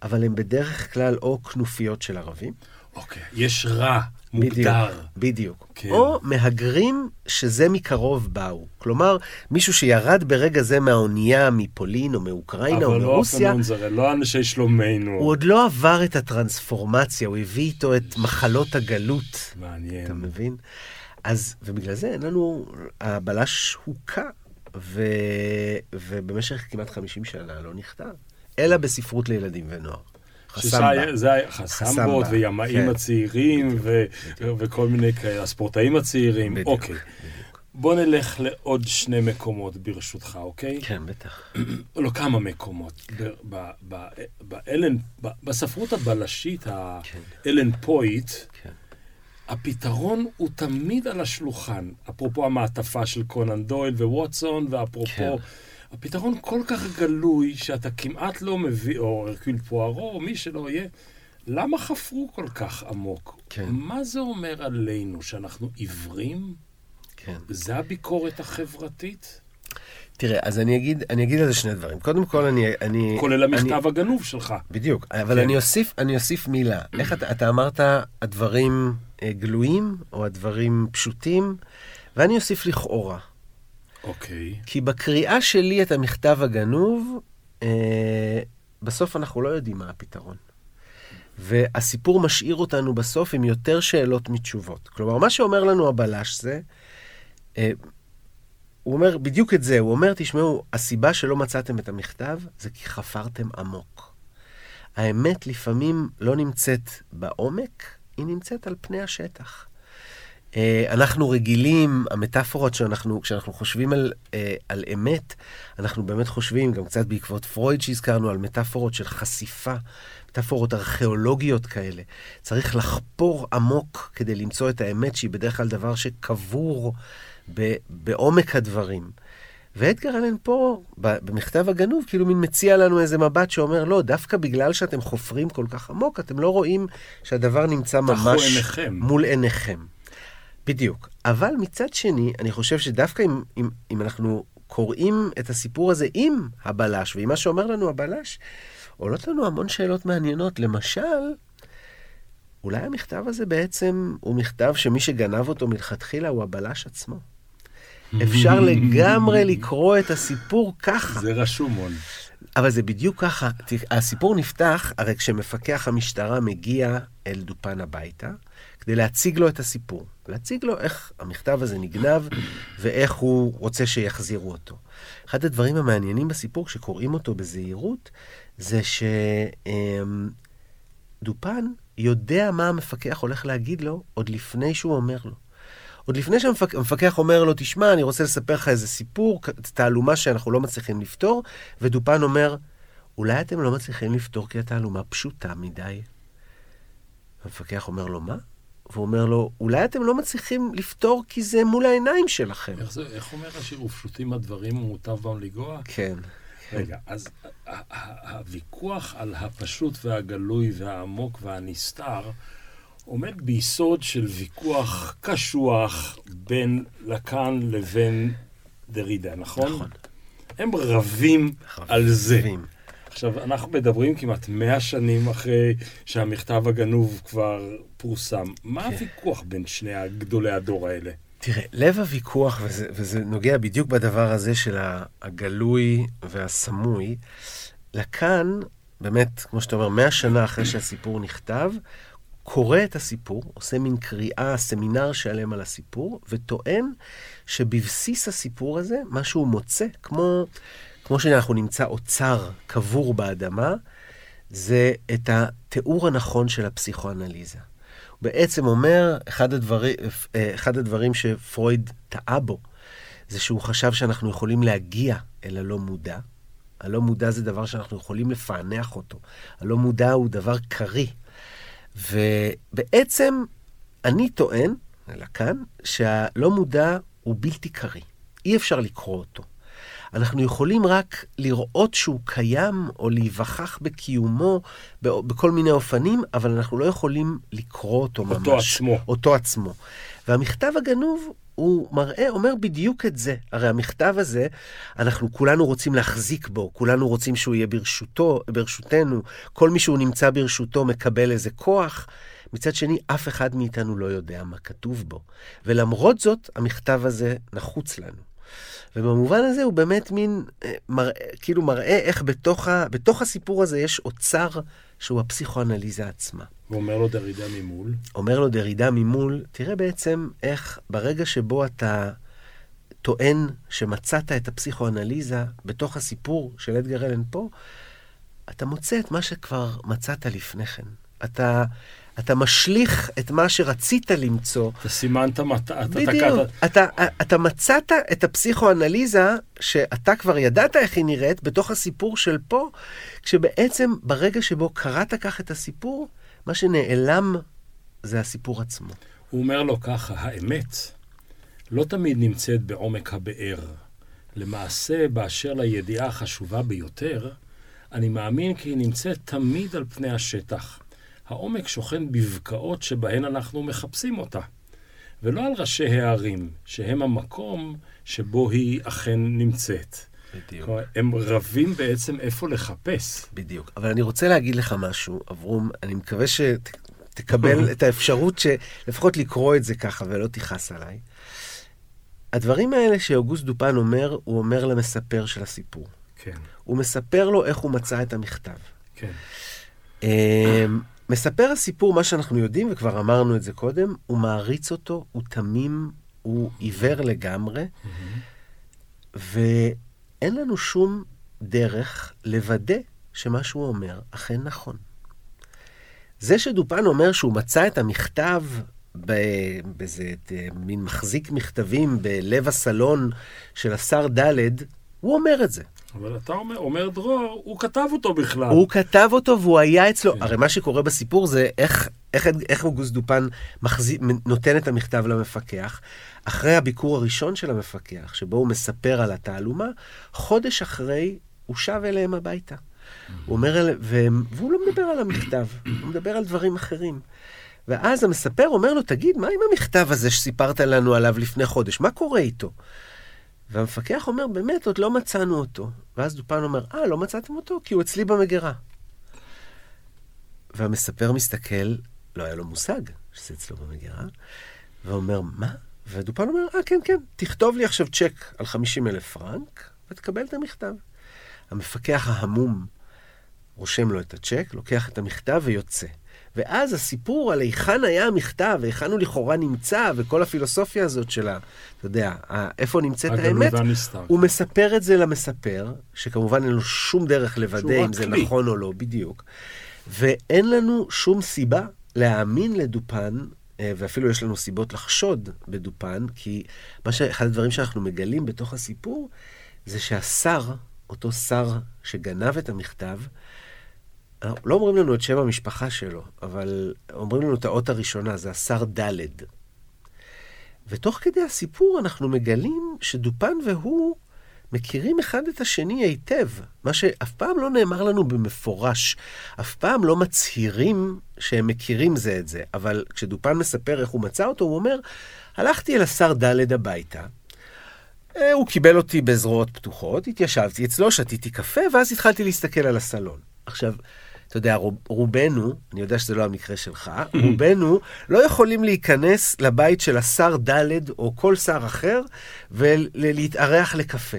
אבל הם בדרך כלל או כנופיות של ערבים. אוקיי, יש רע מוגדר. בדיוק. כן. או מהגרים שזה מקרוב באו. כלומר, מישהו שירד ברגע זה מהאונייה מפולין או מאוקראינה או אבל לא מרוסיה, הפנונזר, לא אנשי שלומנו. הוא עוד לא עבר את הטרנספורמציה, הוא הביא איתו את מחלות הגלות. מעניין. אתה מבין? אז, ובגלל זה אין לנו, הבלש הוכה, ו, ובמשך כמעט 50 שנה לא נכתב, אלא בספרות לילדים ונוער. חסמבה. זה היה חסמבות וימאים כן. הצעירים ו- וכל מיני כאלה, הספורטאים הצעירים. בדיוק, אוקיי. בוא נלך לעוד שני מקומות ברשותך, אוקיי? כן, בטח. [clears throat] לא כמה מקומות. באלן, בספרות הבלשית, כן. האלן פויט, כן. הפתרון הוא תמיד על השולחן. אפרופו המעטפה של קונן דויל וווטסון, ואפרופו... כן. הפתרון כל כך גלוי, שאתה כמעט לא מביא, או הרקיול פוארו, או מי שלא יהיה. למה חפרו כל כך עמוק? כן. מה זה אומר עלינו, שאנחנו עיוורים? כן. זה הביקורת החברתית? תראה, אז אני אגיד, אני אגיד על זה שני דברים. קודם כל, אני... אני כולל אני, המכתב הגנוב שלך. בדיוק, אבל כן. אני אוסיף, אני אוסיף מילה. איך אתה, אתה אמרת, הדברים אה, גלויים, או הדברים פשוטים, ואני אוסיף לכאורה. אוקיי. כי בקריאה שלי את המכתב הגנוב, אה, בסוף אנחנו לא יודעים מה הפתרון. והסיפור משאיר אותנו בסוף עם יותר שאלות מתשובות. כלומר, מה שאומר לנו הבלש זה, אה, הוא אומר בדיוק את זה, הוא אומר, תשמעו, הסיבה שלא מצאתם את המכתב זה כי חפרתם עמוק. האמת לפעמים לא נמצאת בעומק, היא נמצאת על פני השטח. אה, אנחנו רגילים, המטאפורות שאנחנו, כשאנחנו חושבים על, אה, על אמת, אנחנו באמת חושבים, גם קצת בעקבות פרויד שהזכרנו, על מטאפורות של חשיפה, מטאפורות ארכיאולוגיות כאלה. צריך לחפור עמוק כדי למצוא את האמת, שהיא בדרך כלל דבר שקבור ב, בעומק הדברים. ואדגר אלן פה, במכתב הגנוב, כאילו מין מציע לנו איזה מבט שאומר, לא, דווקא בגלל שאתם חופרים כל כך עמוק, אתם לא רואים שהדבר נמצא ממש עיניכם. מול עיניכם. בדיוק. אבל מצד שני, אני חושב שדווקא אם, אם, אם אנחנו קוראים את הסיפור הזה עם הבלש, ועם מה שאומר לנו הבלש, עולות לנו המון שאלות מעניינות. למשל, אולי המכתב הזה בעצם הוא מכתב שמי שגנב אותו מלכתחילה הוא הבלש עצמו. אפשר לגמרי לקרוא את הסיפור ככה. זה רשום, מון. אבל זה בדיוק ככה. הסיפור נפתח, הרי כשמפקח המשטרה מגיע אל דופן הביתה, כדי להציג לו את הסיפור. להציג לו איך המכתב הזה נגנב, ואיך הוא רוצה שיחזירו אותו. אחד הדברים המעניינים בסיפור, כשקוראים אותו בזהירות, זה שדופן יודע מה המפקח הולך להגיד לו עוד לפני שהוא אומר לו. עוד לפני שהמפקח אומר לו, תשמע, אני רוצה לספר לך איזה סיפור, תעלומה שאנחנו לא מצליחים לפתור, ודופן אומר, אולי אתם לא מצליחים לפתור כי התעלומה פשוטה מדי. המפקח אומר לו, מה? והוא אומר לו, אולי אתם לא מצליחים לפתור כי זה מול העיניים שלכם. איך, זה, איך אומר השיר, ופשוטים הדברים ומוטב בם לגוע? כן. רגע, אז הוויכוח על הפשוט והגלוי והעמוק והנסתר עומד ביסוד של ויכוח קשוח בין לקאן לבין דרידה, נכון? נכון. הם רבים על זה. רבים. עכשיו, אנחנו מדברים כמעט מאה שנים אחרי שהמכתב הגנוב כבר פורסם. מה כן. הוויכוח בין שני גדולי הדור האלה? תראה, לב הוויכוח, וזה, וזה נוגע בדיוק בדבר הזה של הגלוי והסמוי, לקאן, באמת, כמו שאתה אומר, מאה שנה אחרי שהסיפור נכתב, קורא את הסיפור, עושה מין קריאה, סמינר שלם על הסיפור, וטוען שבבסיס הסיפור הזה, מה שהוא מוצא, כמו, כמו שאנחנו נמצא אוצר קבור באדמה, זה את התיאור הנכון של הפסיכואנליזה. הוא בעצם אומר, אחד הדברים, אחד הדברים שפרויד טעה בו, זה שהוא חשב שאנחנו יכולים להגיע אל הלא מודע. הלא מודע זה דבר שאנחנו יכולים לפענח אותו. הלא מודע הוא דבר קריא. ובעצם אני טוען, אלא כאן, שהלא מודע הוא בלתי קריא. אי אפשר לקרוא אותו. אנחנו יכולים רק לראות שהוא קיים או להיווכח בקיומו בכל מיני אופנים, אבל אנחנו לא יכולים לקרוא אותו ממש. אותו עצמו. אותו עצמו. והמכתב הגנוב הוא מראה, אומר בדיוק את זה. הרי המכתב הזה, אנחנו כולנו רוצים להחזיק בו, כולנו רוצים שהוא יהיה ברשותו, ברשותנו, כל מי שהוא נמצא ברשותו מקבל איזה כוח. מצד שני, אף אחד מאיתנו לא יודע מה כתוב בו. ולמרות זאת, המכתב הזה נחוץ לנו. ובמובן הזה הוא באמת מין, מראה, כאילו מראה איך בתוך, ה, בתוך הסיפור הזה יש אוצר שהוא הפסיכואנליזה עצמה. הוא אומר לו דרידה ממול. אומר לו דרידה ממול, תראה בעצם איך ברגע שבו אתה טוען שמצאת את הפסיכואנליזה בתוך הסיפור של אדגר אלן פה, אתה מוצא את מה שכבר מצאת לפני כן. אתה, אתה משליך את מה שרצית למצוא. אתה סימנת אתה בדיוק. אתה, אתה מצאת את הפסיכואנליזה שאתה כבר ידעת איך היא נראית בתוך הסיפור של פה, כשבעצם ברגע שבו קראת כך את הסיפור, מה שנעלם זה הסיפור עצמו. הוא אומר לו ככה, האמת לא תמיד נמצאת בעומק הבאר. למעשה, באשר לידיעה החשובה ביותר, אני מאמין כי היא נמצאת תמיד על פני השטח. העומק שוכן בבקעות שבהן אנחנו מחפשים אותה, ולא על ראשי הערים, שהם המקום שבו היא אכן נמצאת. בדיוק. כלומר, הם רבים בעצם איפה לחפש. בדיוק. אבל אני רוצה להגיד לך משהו, אברום, אני מקווה שתקבל [laughs] את האפשרות שלפחות לקרוא את זה ככה ולא תכעס עליי. הדברים האלה שאוגוסט דופן אומר, הוא אומר למספר של הסיפור. כן. הוא מספר לו איך הוא מצא את המכתב. כן. מספר הסיפור, מה שאנחנו יודעים, וכבר אמרנו את זה קודם, הוא מעריץ אותו, הוא תמים, הוא עיוור לגמרי, ואין לנו שום דרך לוודא שמה שהוא אומר אכן נכון. זה שדופן אומר שהוא מצא את המכתב באיזה מין מחזיק מכתבים בלב הסלון של השר ד', הוא אומר את זה. אבל אתה אומר, אומר דרור, הוא כתב אותו בכלל. הוא כתב אותו והוא היה אצלו. כן. הרי מה שקורה בסיפור זה איך, איך, איך אוגוסט דופן מחזיק, נותן את המכתב למפקח. אחרי הביקור הראשון של המפקח, שבו הוא מספר על התעלומה, חודש אחרי הוא שב אליהם הביתה. הוא אומר, אל... והם, והוא לא מדבר על המכתב, הוא מדבר על דברים אחרים. ואז המספר אומר לו, תגיד, מה עם המכתב הזה שסיפרת לנו עליו לפני חודש? מה קורה איתו? והמפקח אומר, באמת, עוד לא מצאנו אותו. ואז דופן אומר, אה, לא מצאתם אותו? כי הוא אצלי במגירה. והמספר מסתכל, לא היה לו מושג שזה אצלו במגירה, ואומר, מה? ודופן אומר, אה, כן, כן, תכתוב לי עכשיו צ'ק על 50 אלף פרנק, ותקבל את המכתב. המפקח ההמום רושם לו את הצ'ק, לוקח את המכתב ויוצא. ואז הסיפור על היכן היה המכתב, והיכן הוא לכאורה נמצא, וכל הפילוסופיה הזאת של ה... אתה יודע, איפה נמצאת האמת, הוא מספר את זה למספר, שכמובן אין לו שום דרך לוודא אם זה כלי. נכון או לא, בדיוק. ואין לנו שום סיבה להאמין לדופן אה, ואפילו יש לנו סיבות לחשוד בדופן, כי מה ש... אחד הדברים שאנחנו מגלים בתוך הסיפור, זה שהשר, אותו שר שגנב את המכתב, לא אומרים לנו את שם המשפחה שלו, אבל אומרים לנו את האות הראשונה, זה השר ד'. ותוך כדי הסיפור אנחנו מגלים שדופן והוא מכירים אחד את השני היטב, מה שאף פעם לא נאמר לנו במפורש. אף פעם לא מצהירים שהם מכירים זה את זה, אבל כשדופן מספר איך הוא מצא אותו, הוא אומר, הלכתי אל השר ד' הביתה, אה, הוא קיבל אותי בזרועות פתוחות, התיישבתי אצלו, שתיתי קפה, ואז התחלתי להסתכל על הסלון. עכשיו, אתה יודע, רובנו, אני יודע שזה לא המקרה שלך, רובנו לא יכולים להיכנס לבית של השר ד' או כל שר אחר ולהתארח לקפה.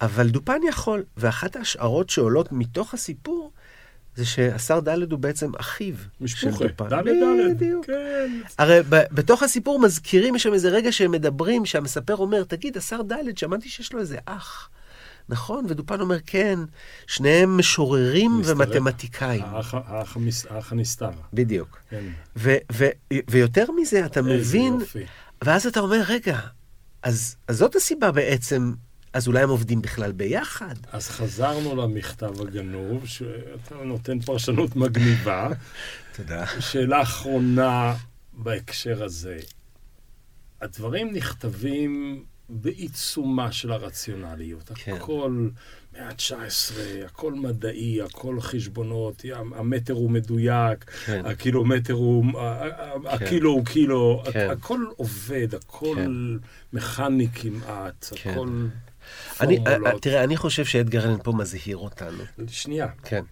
אבל דופן יכול, ואחת ההשערות שעולות מתוך הסיפור, זה שהשר ד' הוא בעצם אחיו של דופן. ד' ד', בדיוק. כן. הרי ב- בתוך הסיפור מזכירים, יש שם איזה רגע שהם מדברים, שהמספר אומר, תגיד, השר ד', שמעתי שיש לו איזה אח. נכון, ודופן אומר, כן, שניהם משוררים. ומתמטיקאים. האח הנסתר. בדיוק. כן. ו- ו- ויותר מזה, אתה מבין, יופי. ואז אתה אומר, רגע, אז, אז זאת הסיבה בעצם אז אולי הם עובדים בכלל ביחד. אז חזרנו למכתב הגנוב, שאתה נותן פרשנות מגניבה. [laughs] תודה. שאלה אחרונה בהקשר הזה. הדברים נכתבים בעיצומה של הרציונליות. כן. הכל מאה ה-19, הכל מדעי, הכל חשבונות, המטר הוא מדויק, כן. הקילומטר הוא, כן. הקילו הוא קילו, כן. הכל עובד, הכל כן. מכני כמעט, כן. הכל... אני, אה, אה, תראה, אני חושב שאדגר אלן פה מזהיר אותנו. שנייה. כן.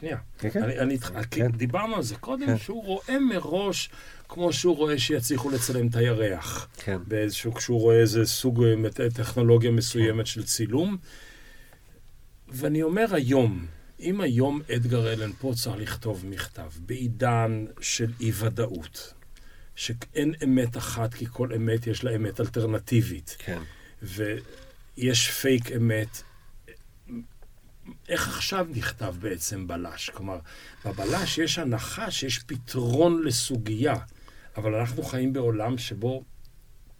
שנייה. כן, כן. אני, אני, כן. דיברנו על זה קודם, כן. שהוא רואה מראש, כמו שהוא רואה שיצליחו לצלם את הירח. כן. באיזשהו, כשהוא רואה איזה סוג אה, טכנולוגיה מסוימת כן. של צילום. ואני אומר היום, אם היום אדגר אלן פה צריך לכתוב מכתב, בעידן של אי-ודאות, שאין אמת אחת, כי כל אמת יש לה אמת אלטרנטיבית. כן. יש פייק אמת. איך עכשיו נכתב בעצם בלש? כלומר, בבלש יש הנחה שיש פתרון לסוגיה, אבל אנחנו חיים בעולם שבו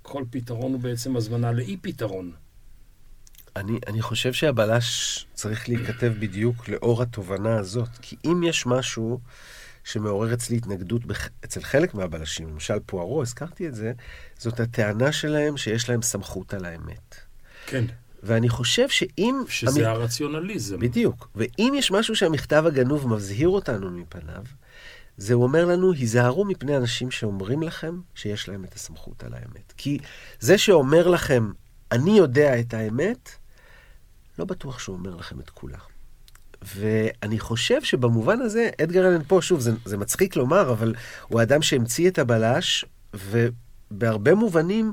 כל פתרון הוא בעצם הזמנה לאי-פתרון. אני, אני חושב שהבלש צריך להיכתב בדיוק לאור התובנה הזאת, כי אם יש משהו שמעורר אצלי התנגדות בח... אצל חלק מהבלשים, למשל פוארו, הזכרתי את זה, זאת הטענה שלהם שיש להם סמכות על האמת. כן. ואני חושב שאם... שזה המ... הרציונליזם. בדיוק. ואם יש משהו שהמכתב הגנוב מבזהיר אותנו מפניו, זה הוא אומר לנו, היזהרו מפני אנשים שאומרים לכם שיש להם את הסמכות על האמת. כי זה שאומר לכם, אני יודע את האמת, לא בטוח שהוא אומר לכם את כולה. ואני חושב שבמובן הזה, אדגר אלן פה, שוב, זה, זה מצחיק לומר, אבל הוא האדם שהמציא את הבלש, ובהרבה מובנים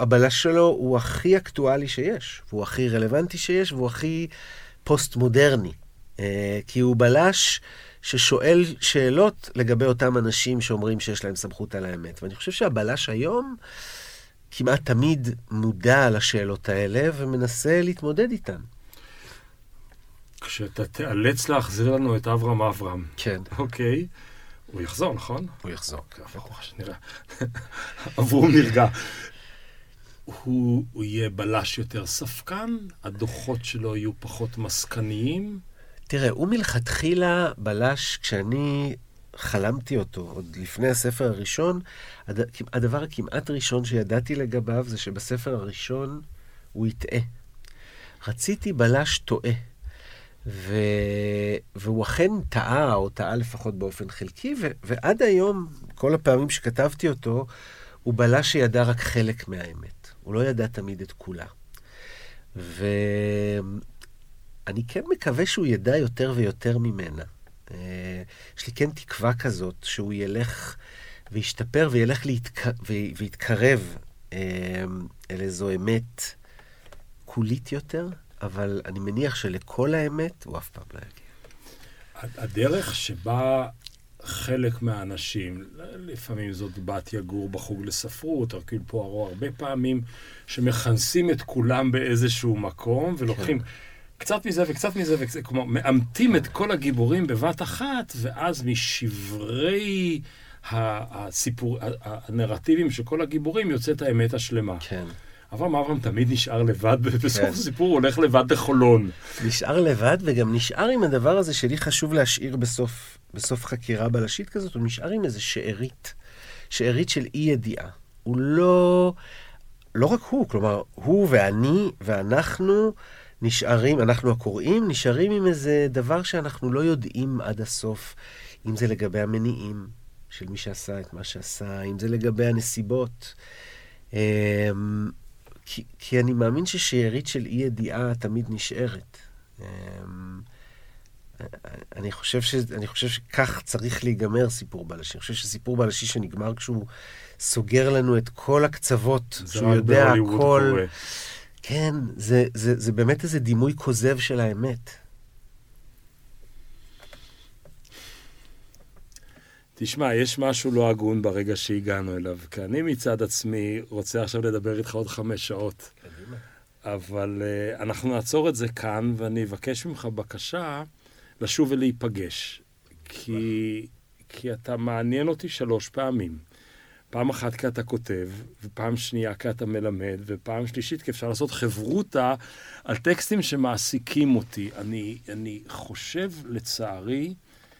הבלש שלו הוא הכי אקטואלי שיש, והוא הכי רלוונטי שיש, והוא הכי פוסט-מודרני. אה, כי הוא בלש ששואל שאלות לגבי אותם אנשים שאומרים שיש להם סמכות על האמת. ואני חושב שהבלש היום כמעט תמיד מודע לשאלות האלה ומנסה להתמודד איתן. כשאתה תיאלץ להחזיר לנו את אברהם אברהם. כן. אוקיי. הוא יחזור, נכון? הוא יחזור. שנראה. אברום [laughs] נרגע. הוא, הוא יהיה בלש יותר ספקן, הדוחות שלו יהיו פחות מסקניים. תראה, הוא מלכתחילה בלש, כשאני חלמתי אותו, עוד לפני הספר הראשון, הד... הדבר הכמעט ראשון שידעתי לגביו זה שבספר הראשון הוא יטעה. רציתי בלש טועה. ו... והוא אכן טעה, או טעה לפחות באופן חלקי, ו... ועד היום, כל הפעמים שכתבתי אותו, הוא בלש שידע רק חלק מהאמת. הוא לא ידע תמיד את כולה. ואני כן מקווה שהוא ידע יותר ויותר ממנה. אה, יש לי כן תקווה כזאת שהוא ילך וישתפר וילך להתק... ויתקרב אה, אל איזו אמת קולית יותר, אבל אני מניח שלכל האמת הוא אף פעם לא יגיע. הדרך שבה חלק מהאנשים, לפעמים זאת בתיה גור בחוג לספרות, ארקיל פוארו הרבה פעמים, שמכנסים את כולם באיזשהו מקום ולוקחים כן. קצת מזה וקצת מזה, וקצת, כלומר, מאמתים את כל הגיבורים בבת אחת, ואז משברי הסיפור, הנרטיבים של כל הגיבורים יוצאת האמת השלמה. כן. אברהם אברהם תמיד נשאר לבד, [laughs] ובסוף כן. הסיפור הוא הולך לבד לחולון. נשאר לבד, וגם נשאר עם הדבר הזה שלי חשוב להשאיר בסוף, בסוף חקירה בלשית כזאת, הוא נשאר עם איזה שארית, שארית של אי ידיעה. הוא לא, לא רק הוא, כלומר, הוא ואני ואנחנו נשארים, אנחנו הקוראים, נשארים עם איזה דבר שאנחנו לא יודעים עד הסוף, אם זה לגבי המניעים של מי שעשה את מה שעשה, אם זה לגבי הנסיבות. אמ, כי, כי אני מאמין ששארית של אי ידיעה תמיד נשארת. אמ, אני חושב, ש, אני חושב שכך צריך להיגמר סיפור בלשי. אני חושב שסיפור בלשי שנגמר כשהוא סוגר לנו את כל הקצוות, שהוא יודע הכל. כן, זה, זה, זה באמת איזה דימוי כוזב של האמת. תשמע, יש משהו לא הגון ברגע שהגענו אליו, כי אני מצד עצמי רוצה עכשיו לדבר איתך עוד חמש שעות. קדימה. אבל uh, אנחנו נעצור את זה כאן, ואני אבקש ממך בקשה לשוב ולהיפגש. כי, כי אתה מעניין אותי שלוש פעמים. פעם אחת כי אתה כותב, ופעם שנייה כי אתה מלמד, ופעם שלישית כי אפשר לעשות חברותה על טקסטים שמעסיקים אותי. אני, אני חושב, לצערי,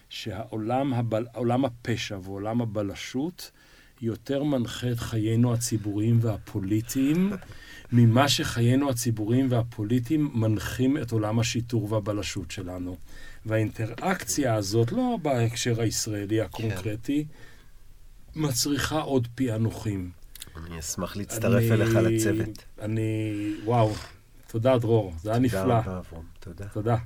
שהעולם הבל, הפשע ועולם הבלשות יותר מנחה את חיינו הציבוריים והפוליטיים [laughs] ממה שחיינו הציבוריים והפוליטיים מנחים את עולם השיטור והבלשות שלנו. והאינטראקציה הזאת, לא בהקשר הישראלי הקונקרטי, כן. מצריכה עוד פענוחים. אני אשמח להצטרף אני, אליך לצוות. אני, וואו, תודה דרור, זה היה נפלא. תודה רבה, אברום, תודה. תודה.